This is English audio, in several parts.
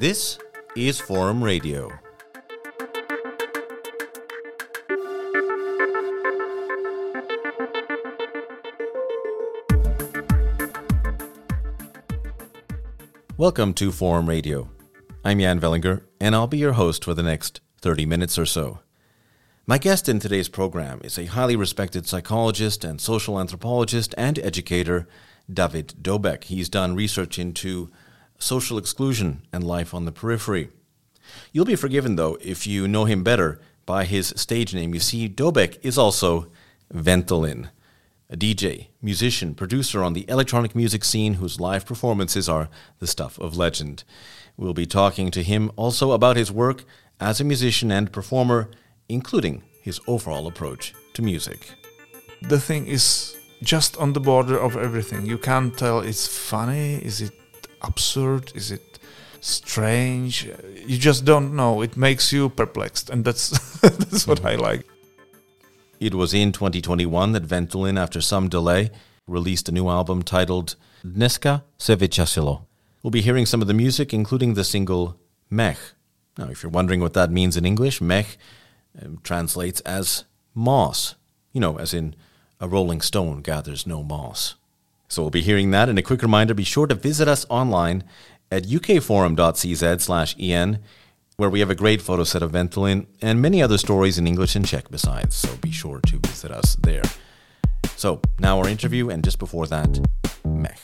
This is Forum Radio. Welcome to Forum Radio. I'm Jan Velinger, and I'll be your host for the next 30 minutes or so. My guest in today's program is a highly respected psychologist and social anthropologist and educator, David Doubek. He's done research into social exclusion and life on the periphery. You'll be forgiven, though, if you know him better by his stage name. You see, Doubek is also Ventolin, a DJ, musician, producer on the electronic music scene whose live performances are the stuff of legend. We'll be talking to him also about his work as a musician and performer, including his overall approach to music. The thing is just on the border of everything. You can't tell it's funny, is it absurd, is it strange? You just don't know. It makes you perplexed, and that's that's what I like. It was in 2021 that Ventolin, after some delay, released a new album titled Dneska se vyčasilo. We'll be hearing some of the music, including the single Mech. Now, if you're wondering what that means in English, Mech um, translates as moss, you know, as in a rolling stone gathers no moss. So we'll be hearing that. And a quick reminder be sure to visit us online at ukforum.cz en, where we have a great photo set of Ventolin and many other stories in English and Czech besides. So be sure to visit us there. So now our interview, and just before that, Mech.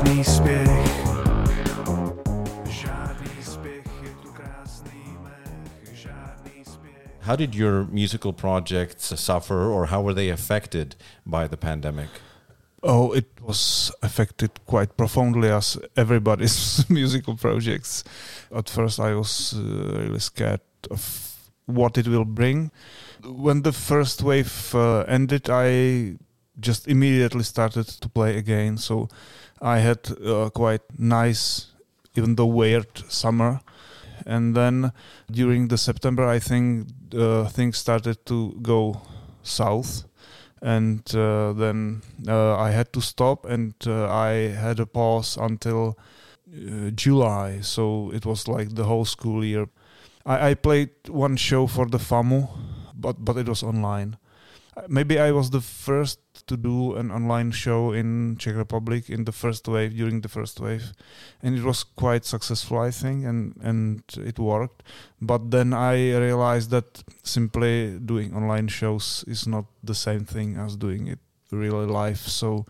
Žádný spěch. How did your musical projects suffer, or how were they affected by the pandemic? Oh, it was affected quite profoundly as everybody's musical projects. At first, I was uh, really scared of what it will bring. When the first wave uh, ended, I just immediately started to play again. So I had uh, quite nice, even though weird, summer. And then during the September, I think uh, things started to go south and uh, then uh, I had to stop, and uh, I had a pause until uh, July. So it was like the whole school year. I, I played one show for the FAMU, but but it was online. Maybe I was the first to do an online show in Czech Republic in the first wave during the first wave, and it was quite successful, I think, and and it worked. But then I realized that simply doing online shows is not the same thing as doing it really live. So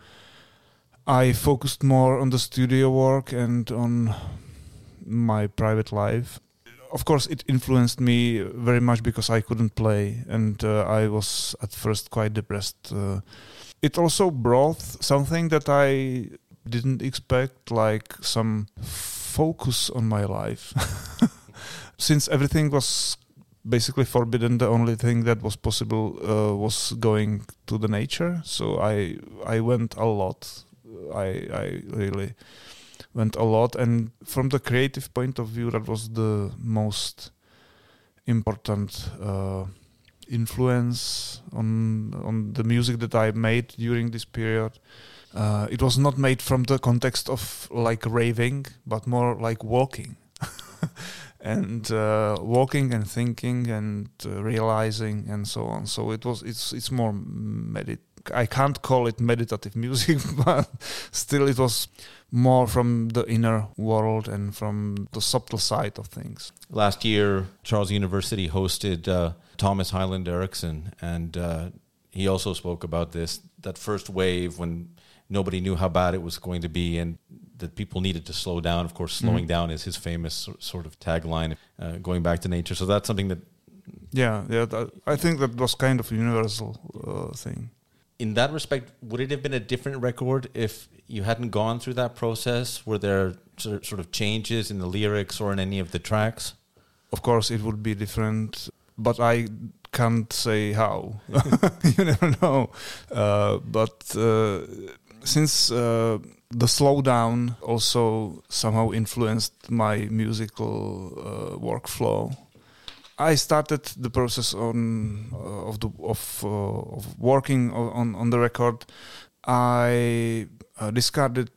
I focused more on the studio work and on my private life. Of course, it influenced me very much because I couldn't play, and uh, I was at first quite depressed. Uh, it also brought something that I didn't expect, like some focus on my life. Since everything was basically forbidden, the only thing that was possible uh, was going to the nature. So I I went a lot. I I really went a lot, and from the creative point of view, that was the most important uh, influence on on the music that I made during this period. Uh, it was not made from the context of like raving, but more like walking. and uh, walking and thinking and uh, realizing and so on. So it was it's it's more medit- I can't call it meditative music, but still it was more from the inner world and from the subtle side of things. Last year, Charles University hosted uh, Thomas Hylland Eriksen, and uh, he also spoke about this that first wave when nobody knew how bad it was going to be and that people needed to slow down. Of course, slowing mm-hmm. down is his famous sort of tagline, uh, going back to nature. So that's something that. Yeah, yeah. That, I think that was kind of a universal uh, thing. In that respect, would it have been a different record if you hadn't gone through that process? Were there sort of changes in the lyrics or in any of the tracks? Of course, it would be different, but I can't say how. you never know. Uh, but uh, since uh, the slowdown also somehow influenced my musical uh, workflow, I started the process on uh, of the of, uh, of working on on the record. I discarded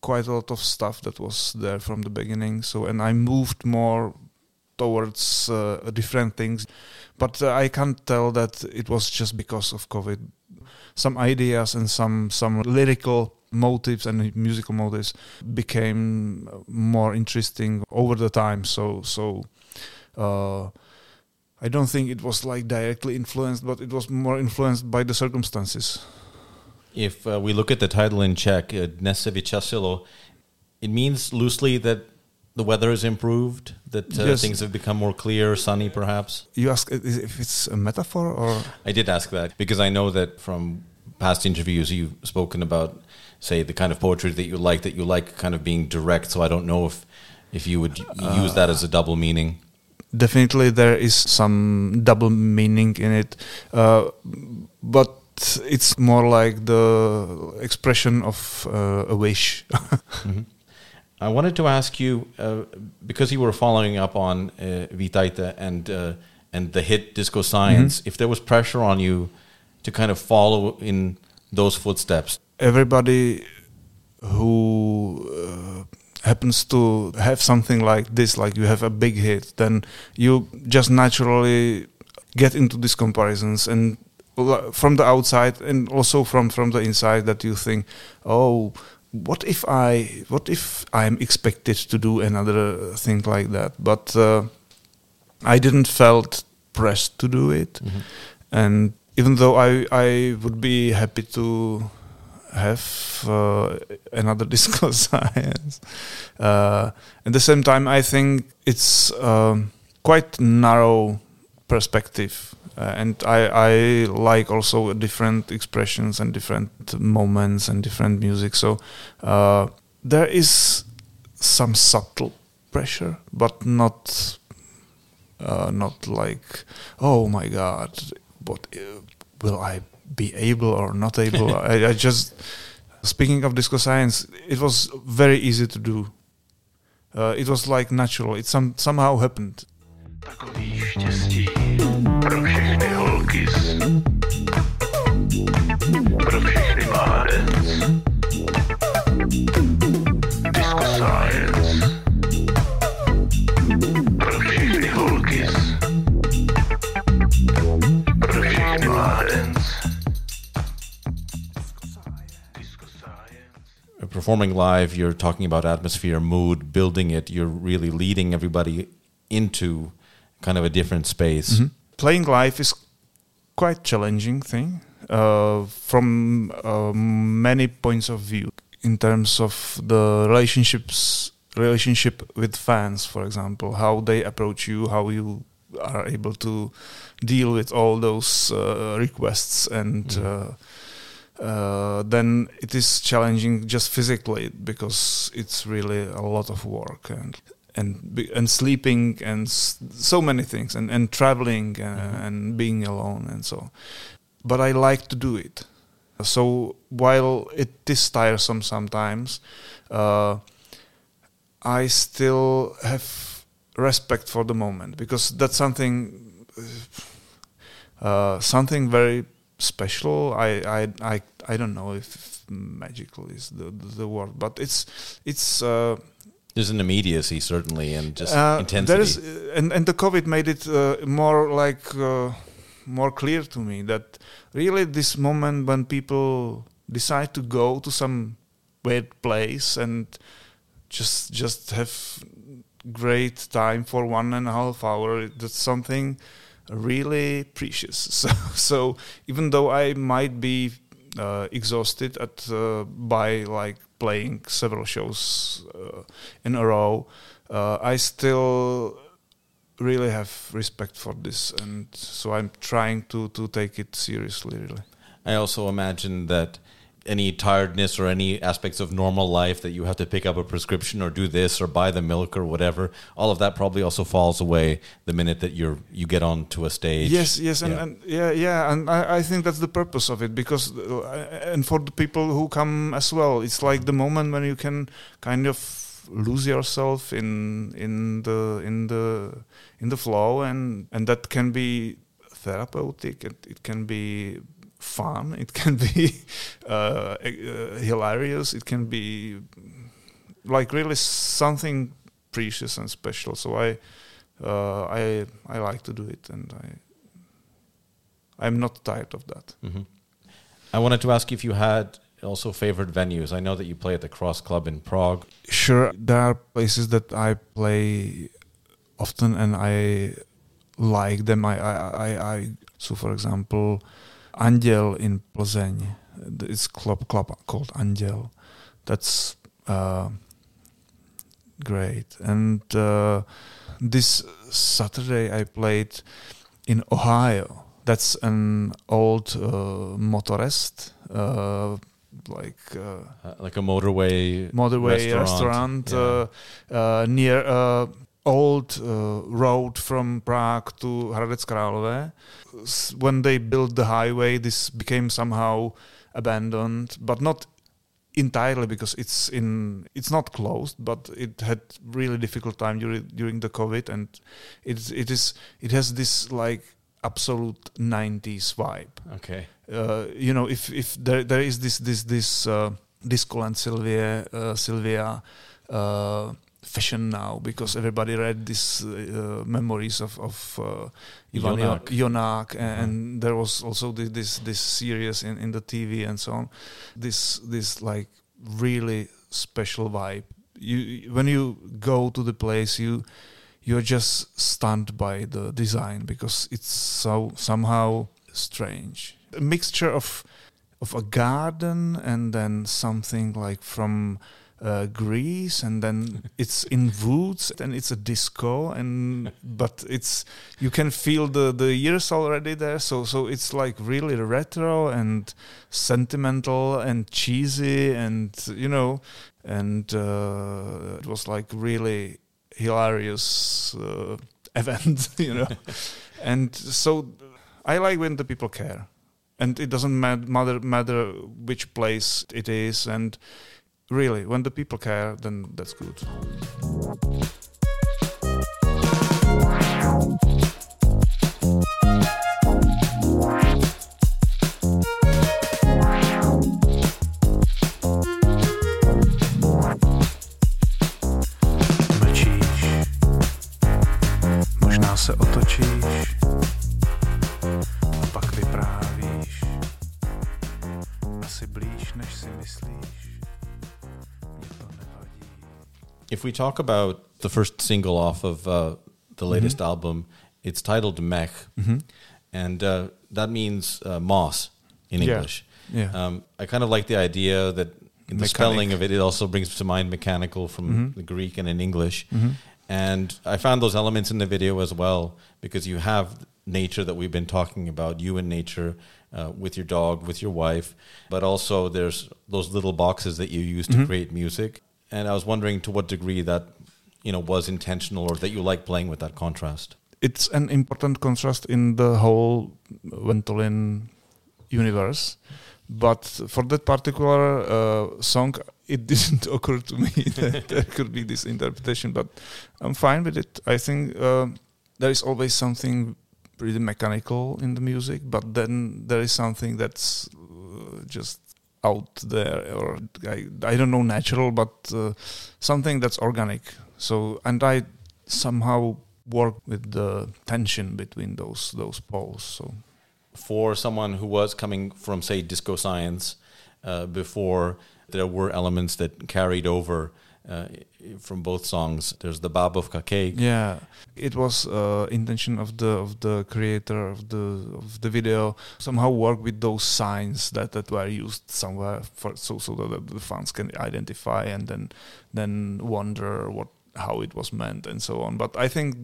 quite a lot of stuff that was there from the beginning. So and I moved more towards different things but uh, I can't tell that it was just because of COVID. Some ideas and some some lyrical motives and musical motives became more interesting over the time. So so. Uh, I don't think it was like directly influenced, but it was more influenced by the circumstances. If uh, we look at the title in Czech, uh, it means loosely that the weather has improved, that uh, yes. things have become more clear, sunny, perhaps? You ask if it's a metaphor or? I did ask that because I know that from past interviews you've spoken about, say, the kind of poetry that you like, that you like kind of being direct. So I don't know if if you would uh, use that as a double meaning. Definitely, there is some double meaning in it, uh, but it's more like the expression of uh, a wish. mm-hmm. I wanted to ask you uh, because you were following up on uh, Vitajte and uh, and the hit Disco Science. Mm-hmm. If there was pressure on you to kind of follow in those footsteps, everybody who uh, happens to have something like this, like you have a big hit, then you just naturally get into these comparisons and from the outside and also from from the inside that you think, oh what if I what if I'm expected to do another thing like that? But uh, I didn't felt pressed to do it, mm-hmm. and even though I I would be happy to have uh, another disco science, uh, at the same time I think it's um, quite narrow perspective uh, and I, I like also different expressions and different moments and different music. So uh, there is some subtle pressure, but not uh, not like oh my god, what uh, will I be able or not able? I, I just speaking of disco science, it was very easy to do. Uh, it was like natural. It some somehow happened. Takový štěstí pro všechny holky pro Performing live, you're talking about atmosphere, mood, building it. You're really leading everybody into kind of a different space. Mm-hmm. Playing live is quite challenging thing uh, from uh, many points of view in terms of the relationships relationship with fans for example how they approach you how you are able to deal with all those uh, requests and mm. Uh, then it is challenging just physically because it's really a lot of work and and and sleeping and so many things and and traveling uh, mm-hmm. and being alone and so but i like to do it so while it is tiresome sometimes uh, i still have respect for the moment because that's something uh, something very special I, I i i don't know if magical is the the word but it's it's uh, there's an immediacy certainly, and just uh, intensity. There is, and and the COVID made it uh, more like uh, more clear to me that really this moment when people decide to go to some weird place and just just have great time for one and a half hour that's something really precious. So so even though i might be uh, exhausted at uh, by like playing several shows uh, in a row uh, i still really have respect for this and so i'm trying to to take it seriously really. I also imagine that any tiredness or any aspects of normal life that you have to pick up a prescription or do this or buy the milk or whatever all of that probably also falls away the minute that you're you get onto a stage. Yes yes and yeah. and, yeah, yeah, and I, I think that's the purpose of it because uh, and for the people who come as well it's like the moment when you can kind of lose yourself in in the in the in the flow and and that can be therapeutic it, it can be fun. It can be uh, uh, hilarious. It can be like really something precious and special. So I, uh, I, I like to do it, and I, I'm not tired of that. Mm-hmm. I wanted to ask you if you had also favorite venues. I know that you play at the Cross Club in Prague. Sure, there are places that I play often, and I like them. I, I, I, I so for example Anděl in Plzeň. It's club club called Anděl. That's uh, great. And uh, this Saturday I played in Ohio. That's an old uh, motorist, uh, like uh, uh, like a motorway motorway restaurant, restaurant yeah. near old uh, road from Prague to Hradec Králové. When they built the highway, this became somehow abandoned, but not entirely because it's in it's not closed, but it had really difficult time during during the COVID, and it it is it has this like absolute 90s vibe. Okay. Uh, you know, if if there there is this this this uh, Disco and Sylvia uh, Sylvia uh, fashion now because everybody read these uh, memories of of uh, Ivan Jonak, Jonak and, uh-huh. and, there was also this this, this series in, in the TV and so on. This this like really special vibe. You when you go to the place, you you're just stunned by the design because it's so somehow strange. A mixture of of a garden and then something like from uh, Greece, and then it's in woods, and it's a disco, and but it's you can feel the the years already there. So so it's like really retro and sentimental and cheesy, and you know, and uh, it was like really hilarious uh, event, you know, and so I like when the people care, and it doesn't matter matter which place it is, and really, when the people care, then that's good. If we talk about the first single off of uh, the latest mm-hmm. album, it's titled Mech, mm-hmm. and uh, that means uh, moss in English. Yeah. yeah. Um, I kind of like the idea that in the Mechanic. spelling of it, it also brings to mind mechanical from mm-hmm. the Greek and in English. Mm-hmm. And I found those elements in the video as well because you have nature that we've been talking about, you and nature. Uh, with your dog, with your wife, but also there's those little boxes that you use to mm-hmm. create music and I was wondering to what degree that you know was intentional or that you like playing with that contrast. It's an important contrast in the whole Ventolin universe, but for that particular uh, song, it didn't occur to me that there could be this interpretation. But I'm fine with it. I think uh, there is always something pretty mechanical in the music, but then there is something that's uh, just out there or I, I don't know natural but uh, something that's organic. So and I somehow work with the tension between those those poles so. For someone who was coming from, say, disco science uh, before there were elements that carried over uh, from both songs. There's the Babovka cake. Yeah, it was uh, intention of the of the creator of the of the video somehow work with those signs that, that were used somewhere for so so that the fans can identify and then then wonder what how it was meant and so on. But I think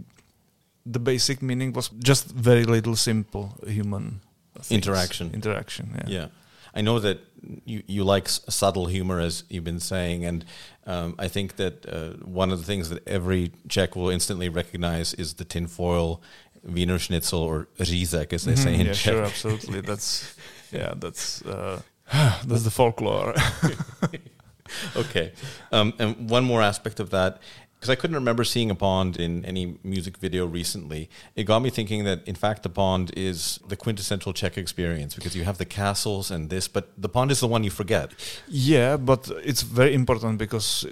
the basic meaning was just very little simple human things. Interaction. Interaction. Yeah. Yeah. I know that you, you like s- subtle humor, as you've been saying, and um, I think that uh, one of the things that every Czech will instantly recognize is the tinfoil Wiener Schnitzel or řízek, as they say Mhm, in yeah, Czech. sure, absolutely. That's yeah, that's uh, that's the folklore. okay. Um, and one more aspect of that, because I couldn't remember seeing a pond in any music video recently, it got me thinking that in fact the pond is the quintessential Czech experience because you have the castles and this, but the pond is the one you forget. yeah, but it's very important because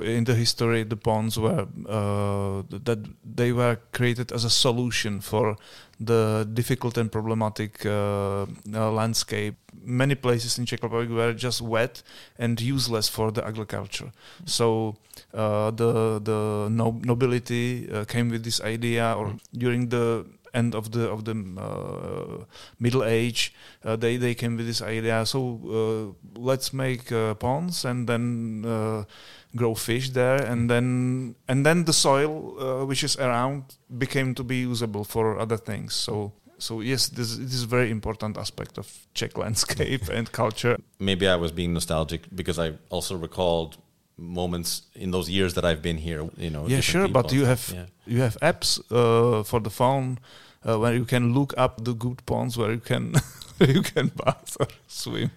in the history the ponds were uh, that they were created as a solution for the difficult and problematic uh, uh, landscape. Many places in Czech Republic were just wet and useless for the agriculture. So uh, the the no- nobility uh, came with this idea, or during the end of the of the uh, middle age, uh, they they came with this idea. So uh, let's make ponds and then grow fish there, and then and then the soil uh, which is around became to be usable for other things. So. So yes, this, this is a very important aspect of Czech landscape and culture. maybe I was being nostalgic because I also recalled moments in those years that I've been here. You know, Yeah, sure, but you have Yeah. you have apps uh, for the phone uh, where you can look up the good ponds where you can you can bath or swim.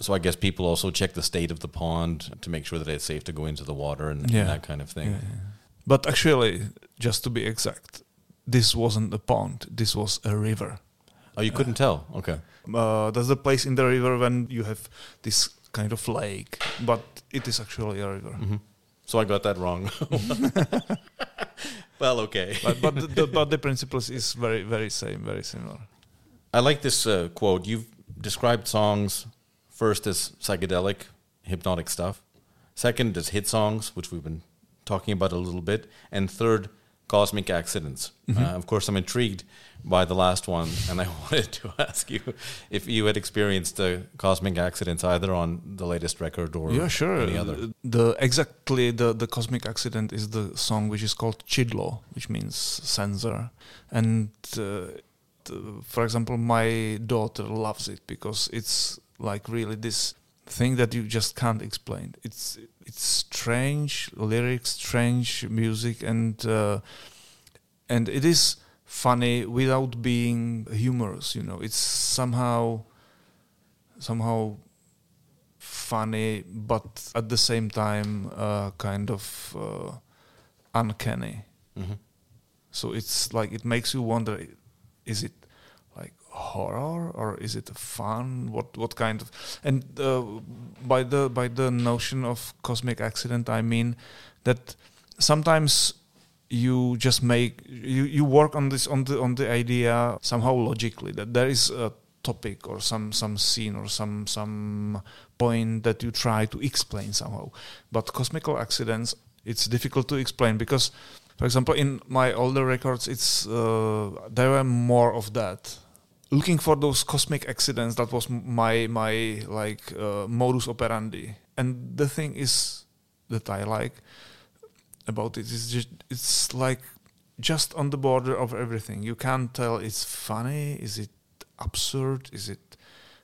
So I guess people also check the state of the pond to make sure that it's safe to go into the water and, and that kind of thing. Yeah, yeah. But actually, just to be exact, this wasn't a pond. This was a river. Oh, you couldn't tell. Okay. Uh, there's a place in the river when you have this kind of lake, but it is actually a river. hmm So I got that wrong. well, okay. But but the, the, but the principles is very very same, very similar. I like this uh, quote. You've described songs first is psychedelic, hypnotic stuff. Second is hit songs, which we've been talking about a little bit, and third, cosmic accidents. Uh, of course, I'm intrigued by the last one, and I wanted to ask you if you had experienced the cosmic accidents either on the latest record or yeah, sure. any other. The, exactly the the cosmic accident is the song which is called Čidlo, which means sensor, and uh, for example, my daughter loves it because it's like really this thing that you just can't explain. It's it's strange lyrics, strange music, and uh, and it is funny without being humorous. You know, it's somehow somehow funny, but at the same time, uh, kind of uh, uncanny. Mhm. So it's like it makes you wonder: is it horror or is it fun? What what kind of? And uh, by the by the notion of cosmic accident, I mean that sometimes you just make you, you work on this on the on the idea somehow logically that there is a topic or some some scene or some some point that you try to explain somehow but cosmical accidents it's difficult to explain because for example in my older records it's uh, there were more of that looking for those cosmic accidents that was my my like uh, modus operandi. And the thing is that i like about it is just it's like just on the border of everything. You can't tell it's funny is it absurd is it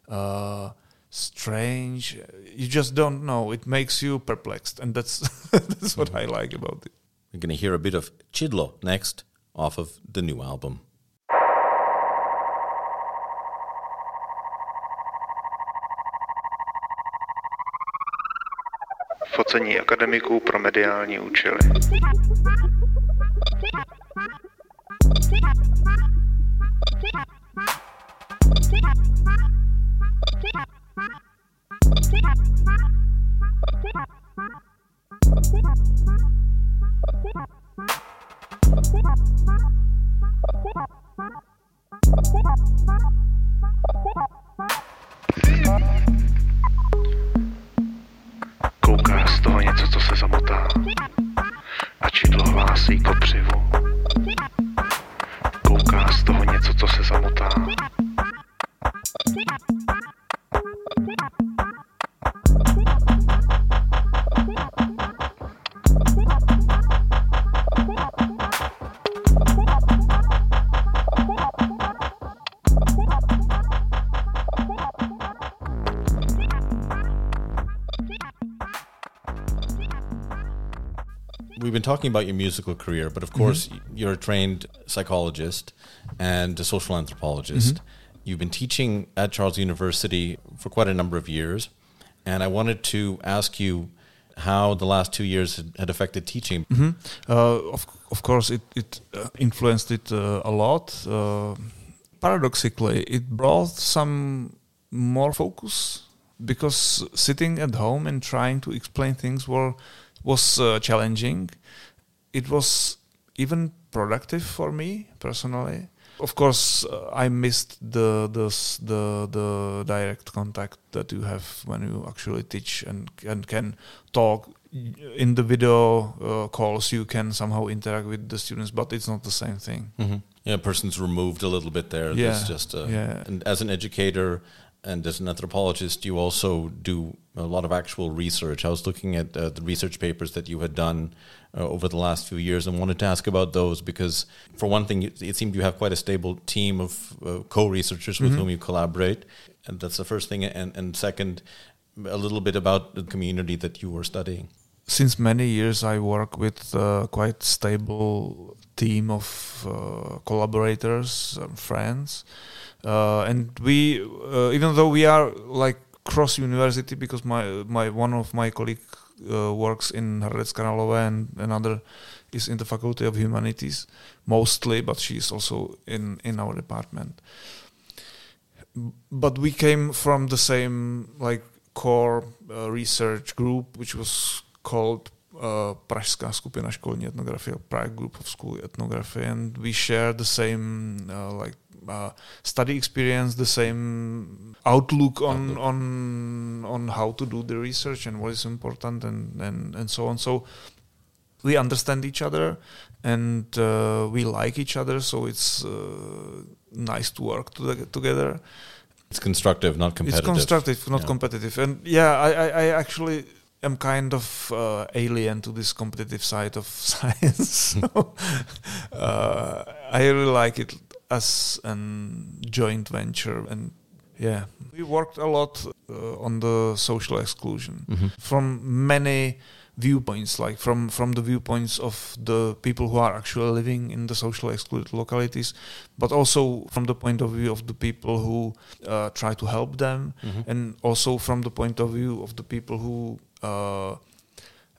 uh strange. You just don't know. It makes you perplexed and that's that's what i like about it. We're going to hear a bit of Čidlo next off of the new album. Focení akademiků pro mediální účely. Talking about your musical career, but of course, you're a trained psychologist and a social anthropologist. You've been teaching at Charles University for quite a number of years, and I wanted to ask you how the last two years had, affected teaching. Uh, of of course, it it uh, influenced it uh, a lot. Uh, paradoxically, it brought some more focus because sitting at home and trying to explain things were was uh, challenging. It was even productive for me personally. Of course, uh, I missed the, the the the direct contact that you have when you actually teach and and can talk in the video uh, calls. You can somehow interact with the students, but it's not the same thing. Mm-hmm. Yeah, a person's removed a little bit there. Yeah, There's just uh, yeah. and as an educator and as an anthropologist, you also do a lot of actual research. I was looking at uh, the research papers that you had done uh, over the last few years and wanted to ask about those because, for one thing, it, it seemed you have quite a stable team of uh, co-researchers with whom you collaborate, and that's the first thing. And, and second, a little bit about the community that you were studying. since many years I work with a quite stable team of uh, collaborators and friends uh, and we uh, even though we are like cross university because my my one of my colleague uh, works in Hradec Králové and another is in the faculty of humanities mostly but she's also in in our department. But we came from the same like core uh, research group which was called uh, Pražská skupina školní etnografie, Prague Group of School Ethnography, and we share the same uh, like uh, study experience, the same outlook on Outlook. on on how to do the research and what is important and and and so on. So we understand each other and uh, we like each other, so it's uh, nice to work to- together. It's constructive, not competitive. It's constructive, not Yeah. competitive. And yeah, I, I, I actually am kind of uh, alien to this competitive side of science. so, uh, I really like it as a joint venture. And yeah, we worked a lot uh, on the social exclusion Mhm. from many viewpoints like from from the viewpoints of the people who are actually living in the social excluded localities but also from the point of view of the people who uh, try to help them Mhm. and also from the point of view of the people who uh,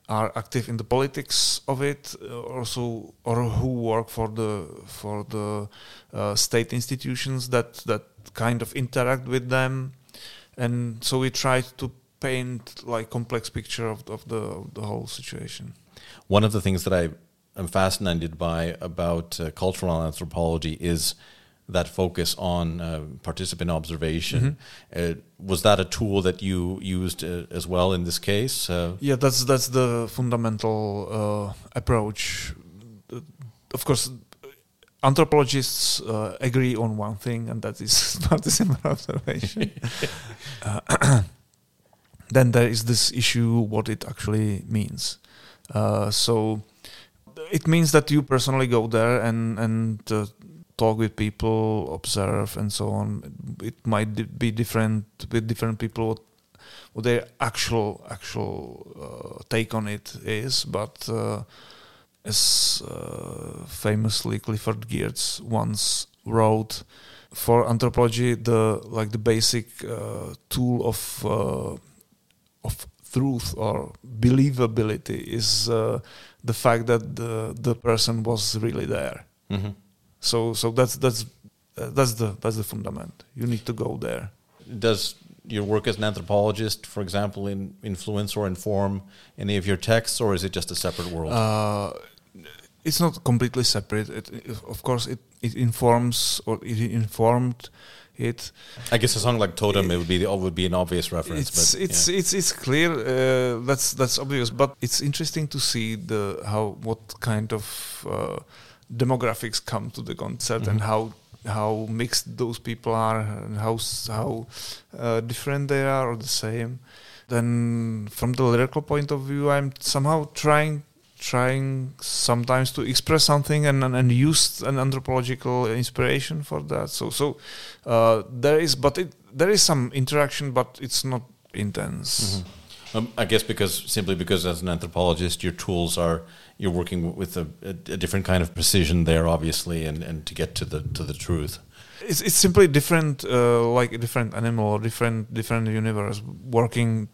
are active in the politics of it uh, also or who work for the for the uh, state institutions that that kind of interact with them. And so we try to paint like complex picture of, of the of the whole situation. One of the things that I am fascinated by about uh, cultural anthropology is that focus on uh, participant observation. Uh, was that a tool that you used uh, as well in this case? Uh, yeah that's that's the fundamental uh, approach of course anthropologists uh, agree on one thing and that is participant observation Uh, then there is this issue what it actually means uh, so it means that you personally go there and and uh, talk with people observe and so on it might be different with different people what, their actual actual uh, take on it is but uh, as uh, famously Clifford Geertz once wrote for anthropology the like the basic uh, tool of uh, of truth or believability is uh, the fact that the the person was really there mhm. So so that's that's uh, that's the that's the fundament you need to go there Does your work as an anthropologist, for example, in, influence or inform any of your texts, or is it just a separate world? uh, it's not completely separate. It, it- of course, it, it informs or it informed it. I guess a song like Totem it would be the, would be an obvious reference. It's but it's yeah. it's it's clear. Uh, that's that's obvious, but it's interesting to see the how what kind of uh, demographics come to the concert and Mhm. how how mixed those people are and how how uh, different they are or the same. Then from the lyrical point of view, I'm somehow trying trying sometimes to express something and, and, and use an anthropological inspiration for that. So so uh, there is, but it, there is some interaction, but it's not intense. Mhm. Um, I guess because simply because as an anthropologist, your tools are you're working with a, a, a different kind of precision there, obviously, and, and to get to the to the truth. It's it's simply different, uh, like a different animal different different universe. Working,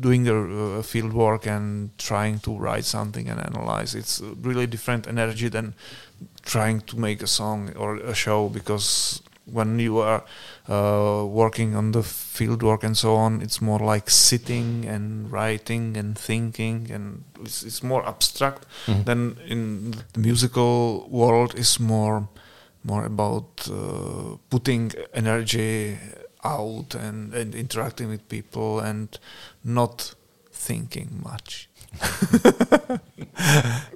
doing the uh, field work and trying to write something and analyze. It's really different energy than trying to make a song or a show because when you are uh, working on the field work and so on, it's more like sitting and writing and thinking, and it's, it's more abstract. Mhm. Then in the musical world is more more about uh, putting energy out and, and interacting with people and not thinking much.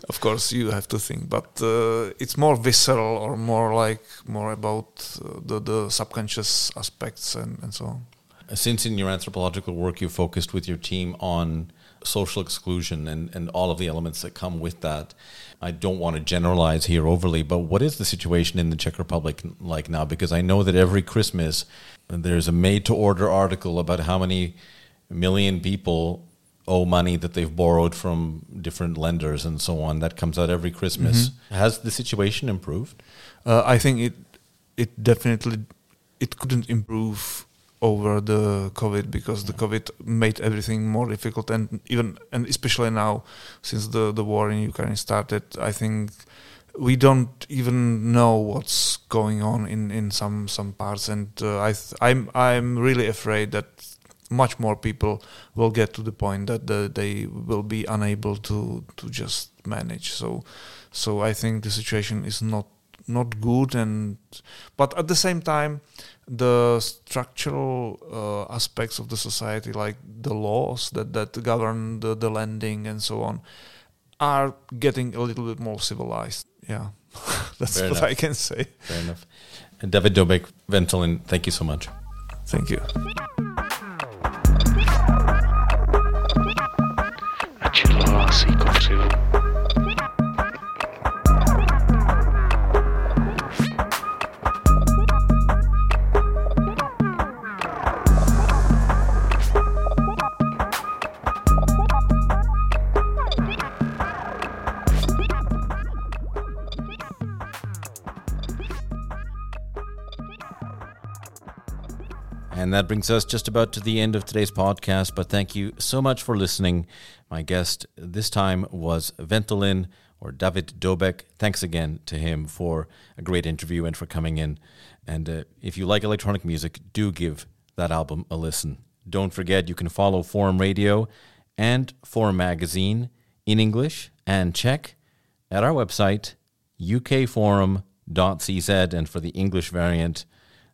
of course, you have to think, but uh, it's more visceral or more like more about uh, the, the subconscious aspects and, and so on. Since in your anthropological work you focused with your team on social exclusion and, and all of the elements that come with that, I don't want to generalize here overly, but what is the situation in the Czech Republic like now? Because I know that every Christmas there's a made to order article about how many million people owe money that they've borrowed from different lenders and so on. That comes out every Christmas. Has the situation improved? Uh, I think it it definitely it couldn't improve over the COVID because the COVID made everything more difficult and even and especially now since the the war in Ukraine started, I think we don't even know what's going on in in some some parts and uh, I th- I'm I'm really afraid that much more people will get to the point that the, they will be unable to to just manage so so I think the situation is not not good and but at the same time the structural uh, aspects of the society like the laws that that govern the, the lending and so on are getting a little bit more civilized yeah that's Fair what enough. i can say Fair enough. And David Doubek, Ventolin, thank you so much. thank you that brings us just about to the end of today's podcast. But thank you so much for listening. My guest this time was Ventolin or David Doubek. Thanks again to him for a great interview and for coming in. And uh, if you like electronic music, do give that album a listen. Don't forget you can follow Forum Radio and Forum Magazine in English and Czech at our website, ukforum.cz. And for the English variant,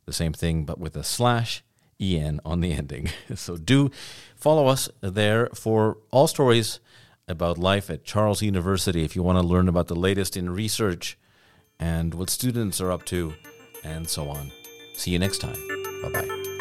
the same thing, but with a slash en on the ending. So do follow us there for all stories about life at Charles University if you want to learn about the latest in research and what students are up to and so on. See you next time. Bye bye.